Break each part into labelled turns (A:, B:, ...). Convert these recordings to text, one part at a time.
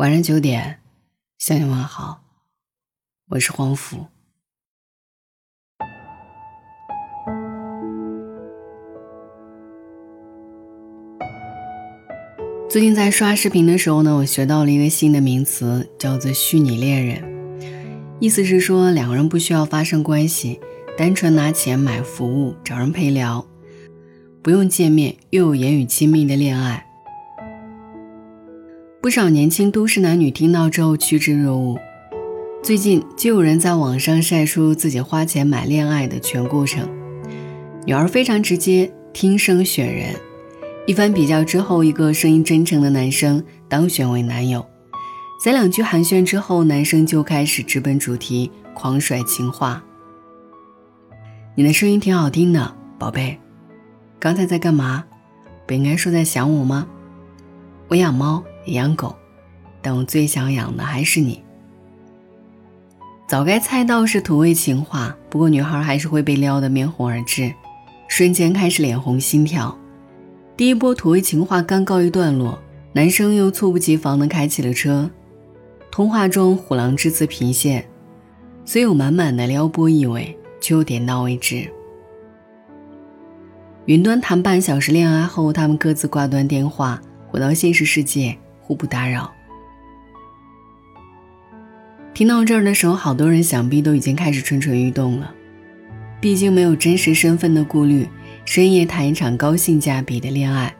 A: 晚上九点，向你问好，我是黄甫。最近在刷视频的时候呢，我学到了一个新的名词，叫做“虚拟恋人”，意思是说两个人不需要发生关系，单纯拿钱买服务，找人陪聊，不用见面，又有言语亲密的恋爱。不少年轻都市男女听到之后趋之若鹜。最近就有人在网上晒出自己花钱买恋爱的全过程。女儿非常直接，听声选人。一番比较之后，一个声音真诚的男生当选为男友。在两句寒暄之后，男生就开始直奔主题，狂甩情话。你的声音挺好听的，宝贝。刚才在干嘛？不应该说在想我吗？我养猫。养狗，但我最想养的还是你。早该猜到是土味情话，不过女孩还是会被撩得面红耳赤，瞬间开始脸红心跳。第一波土味情话刚告一段落，男生又猝不及防地开起了车。通话中虎狼之词频现，虽有满满的撩拨意味，却又点到为止。云端谈半小时恋爱后，他们各自挂断电话，回到现实世界。互不打扰。听到这儿的时候，好多人想必都已经开始蠢蠢欲动了。毕竟没有真实身份的顾虑，深夜谈一场高性价比的恋爱，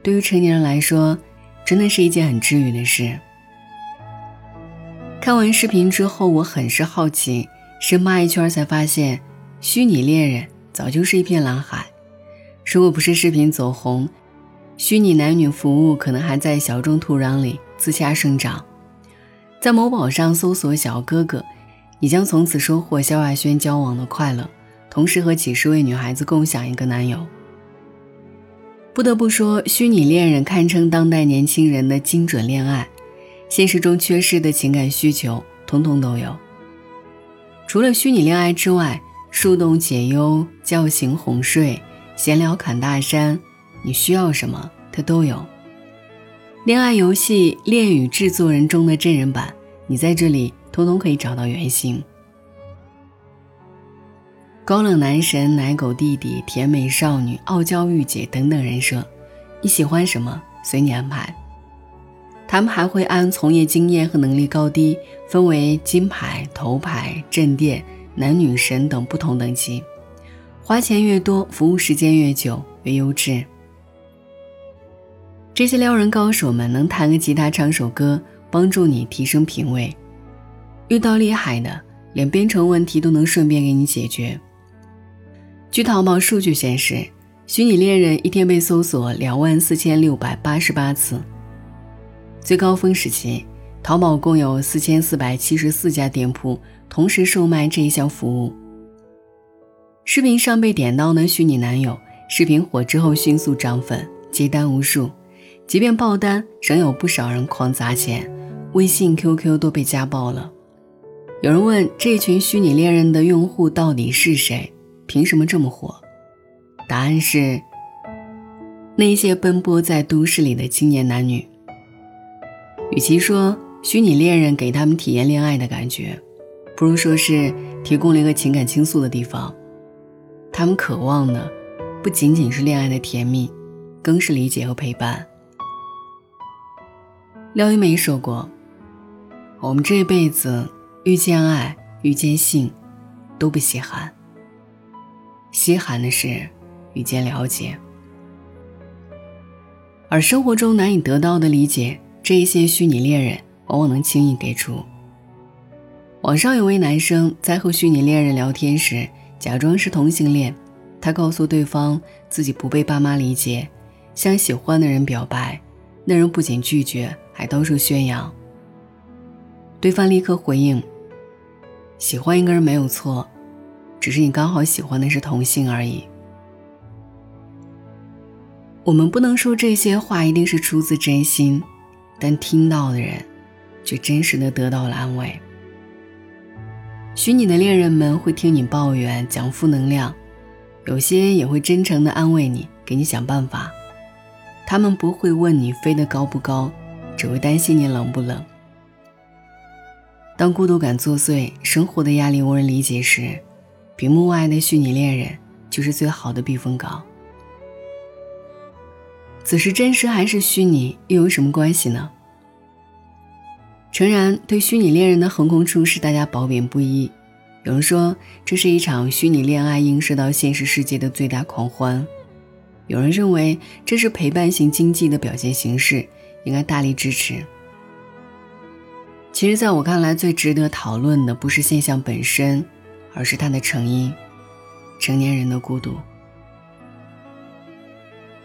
A: 对于成年人来说，真的是一件很治愈的事。看完视频之后，我很是好奇，深扒一圈才发现，虚拟恋人早就是一片蓝海。如果不是视频走红，虚拟男女服务可能还在小众土壤里自洽生长，在某宝上搜索“小哥哥”，你将从此收获萧亚轩交往的快乐，同时和几十位女孩子共享一个男友。不得不说，虚拟恋人堪称当代年轻人的精准恋爱，现实中缺失的情感需求通通都有。除了虚拟恋爱之外，树洞解忧、叫醒哄睡、闲聊侃大山。你需要什么，它都有。恋爱游戏《恋与制作人》中的真人版，你在这里通通可以找到原型。高冷男神、奶狗弟弟、甜美少女、傲娇御姐等等人设，你喜欢什么随你安排。他们还会按从业经验和能力高低，分为金牌、头牌、镇店、男女神等不同等级。花钱越多，服务时间越久，越优质。这些撩人高手们能弹个吉他、唱首歌，帮助你提升品味。遇到厉害的，连编程问题都能顺便给你解决。据淘宝数据显示，虚拟恋人一天被搜索两万四千六百八十八次。最高峰时期，淘宝共有四千四百七十四家店铺同时售卖这一项服务。视频上被点到的虚拟男友，视频火之后迅速涨粉，接单无数。即便爆单，仍有不少人狂砸钱，微信、QQ 都被家暴了。有人问：这群虚拟恋人的用户到底是谁？凭什么这么火？答案是：那些奔波在都市里的青年男女。与其说虚拟恋人给他们体验恋爱的感觉，不如说是提供了一个情感倾诉的地方。他们渴望的不仅仅是恋爱的甜蜜，更是理解和陪伴。廖一梅说过：“我们这辈子遇见爱、遇见性，都不稀罕。稀罕的是遇见了解，而生活中难以得到的理解，这一些虚拟恋人往往能轻易给出。”网上有位男生在和虚拟恋人聊天时，假装是同性恋，他告诉对方自己不被爸妈理解，向喜欢的人表白，那人不仅拒绝。还到处宣扬。对方立刻回应：“喜欢一个人没有错，只是你刚好喜欢的是同性而已。”我们不能说这些话一定是出自真心，但听到的人，却真实的得到了安慰。虚拟的恋人们会听你抱怨、讲负能量，有些也会真诚的安慰你，给你想办法。他们不会问你飞得高不高。只会担心你冷不冷，当孤独感作祟，生活的压力无人理解时，屏幕外的虚拟恋人就是最好的避风港。此时真实还是虚拟，又有什么关系呢？诚然，对虚拟恋人的横空出世，大家褒贬不一。有人说这是一场虚拟恋爱映射到现实世界的最大狂欢，有人认为这是陪伴型经济的表现形式，应该大力支持。其实，在我看来，最值得讨论的不是现象本身，而是它的成因——成年人的孤独。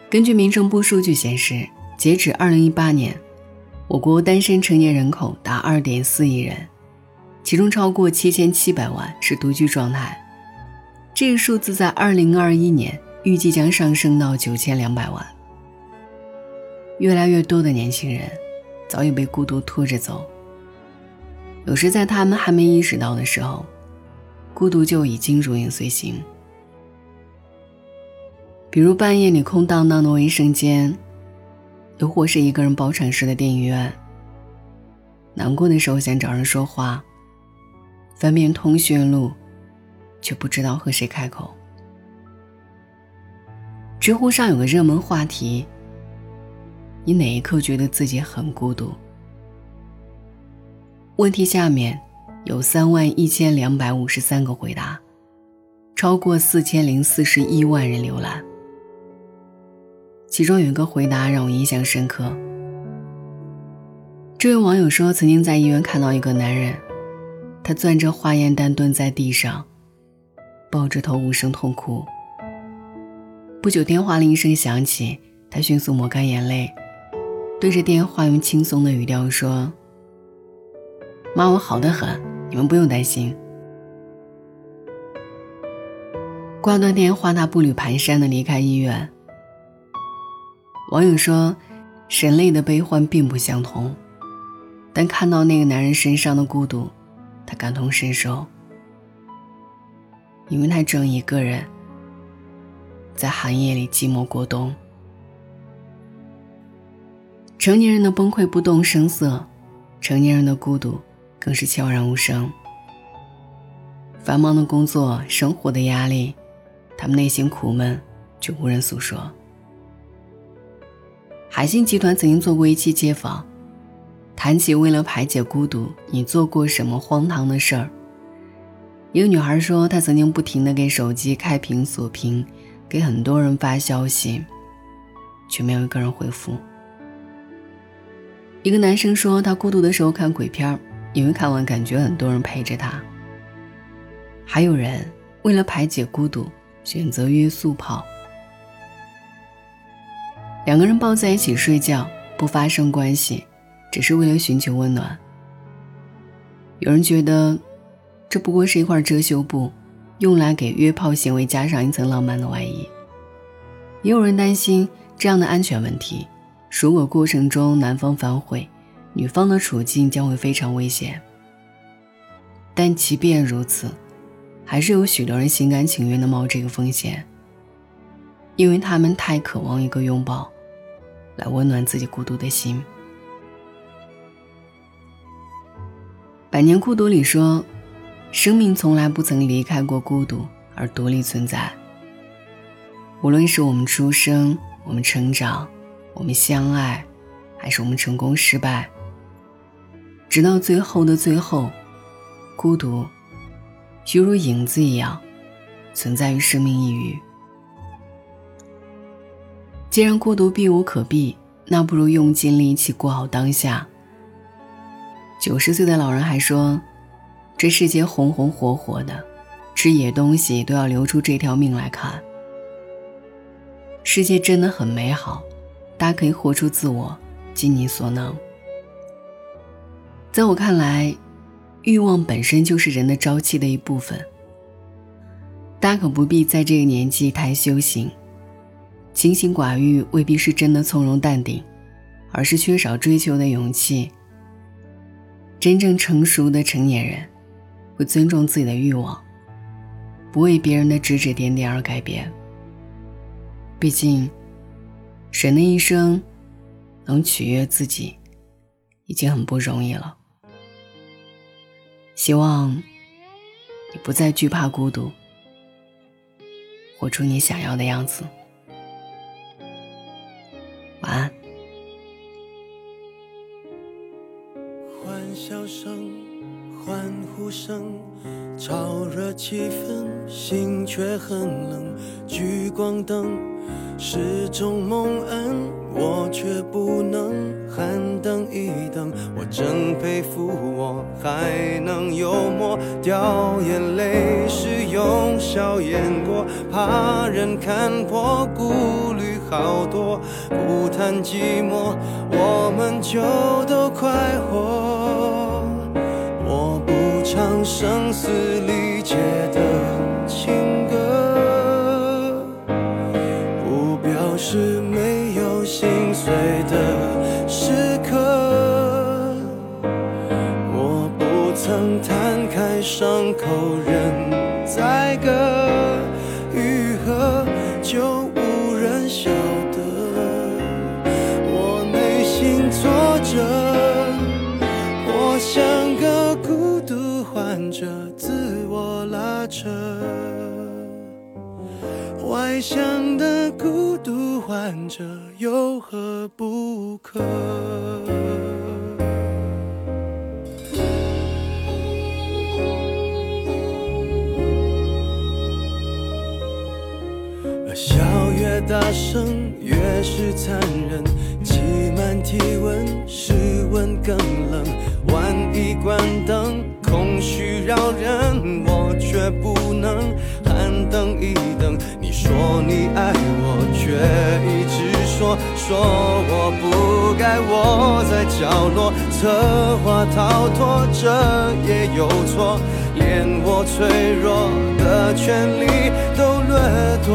A: 根据民政部数据显示，截止二零一八年，我国单身成年人口达二点四亿人，其中超过七千七百万是独居状态。这个数字在二零二一年预计将上升到九千两百万。越来越多的年轻人早已被孤独拖着走。有时在他们还没意识到的时候，孤独就已经如影随形。比如半夜里空荡荡的卫生间，又或是一个人包场式的电影院。难过的时候想找人说话，翻遍通讯录，却不知道和谁开口。知乎上有个热门话题：你哪一刻觉得自己很孤独？问题下面有三万一千两百五十三个回答，超过四千零四十一万人浏览。其中有一个回答让我印象深刻。这位网友说，曾经在医院看到一个男人，他攥着化验单蹲在地上，抱着头无声痛哭。不久，电话铃声响起，他迅速抹干眼泪，对着电话用轻松的语调说。妈，我好的很，你们不用担心。挂断电话，他步履蹒跚的离开医院。网友说，人类的悲欢并不相同，但看到那个男人身上的孤独，他感同身受，因为他正一个人在寒夜里寂寞过冬。成年人的崩溃不动声色，成年人的孤独。更是悄然无声。繁忙的工作、生活的压力，他们内心苦闷，却无人诉说。海信集团曾经做过一期街访，谈起为了排解孤独，你做过什么荒唐的事儿？一个女孩说，她曾经不停的给手机开屏锁屏，给很多人发消息，却没有一个人回复。一个男生说，他孤独的时候看鬼片。因为看完感觉很多人陪着他，还有人为了排解孤独选择约速跑，两个人抱在一起睡觉不发生关系，只是为了寻求温暖。有人觉得这不过是一块遮羞布，用来给约炮行为加上一层浪漫的外衣。也有人担心这样的安全问题，如果过程中男方反悔。女方的处境将会非常危险，但即便如此，还是有许多人心甘情愿的冒这个风险，因为他们太渴望一个拥抱，来温暖自己孤独的心。《百年孤独》里说，生命从来不曾离开过孤独而独立存在。无论是我们出生、我们成长、我们相爱，还是我们成功失败。直到最后的最后，孤独，犹如影子一样，存在于生命一隅。既然孤独避无可避，那不如用尽力气过好当下。九十岁的老人还说：“这世界红红火火的，吃野东西都要留出这条命来看。”世界真的很美好，大家可以活出自我，尽你所能。在我看来，欲望本身就是人的朝气的一部分。大可不必在这个年纪太修行，清心寡欲未必是真的从容淡定，而是缺少追求的勇气。真正成熟的成年人，会尊重自己的欲望，不为别人的指指点点而改变。毕竟，人的一生能取悦自己，已经很不容易了。希望你不再惧怕孤独，活出你想要的样子。晚安。
B: 欢笑声，欢呼声，炒热气氛，心却很冷。聚光灯。是种梦我真佩服，我还能幽默掉眼泪是用笑掩过，怕人看破，顾虑好多。不谈寂寞，我们就都快活。我不唱声嘶力竭的情歌。不表示没有心碎的摊开伤口任宰割，愈合就无人晓得。我内心挫折，我像个孤独患者，自我拉扯。外向的孤独患者有何不可？笑越大声，越是残忍。挤满体温，室温更冷。万一关灯，空虚扰人，我却不能喊等一等。你说你爱我，却一直说说我不该窝在角落，策划逃脱，这也有错，连我脆弱的权利都掠夺。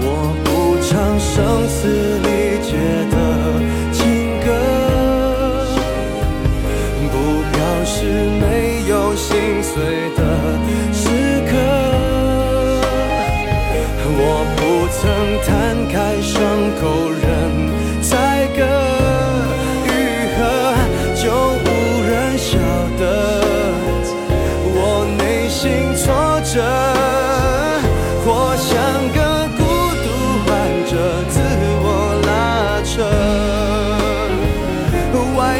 B: 我不唱声嘶力竭的情歌，不表示没有心碎的时刻。我不曾摊开伤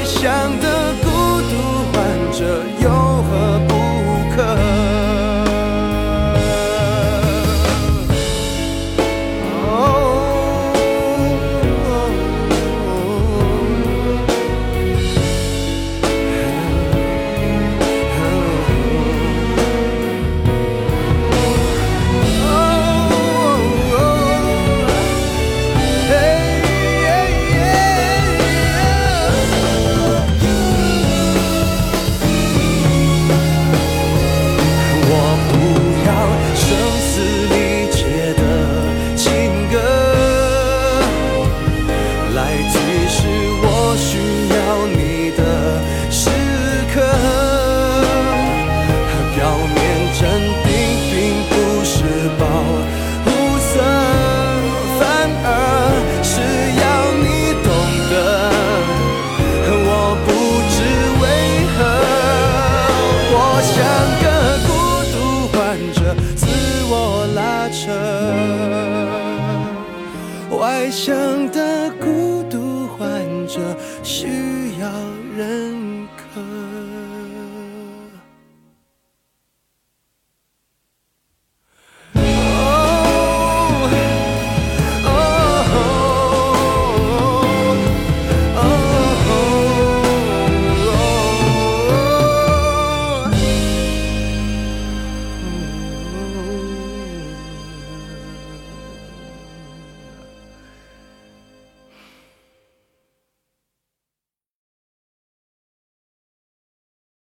B: 想的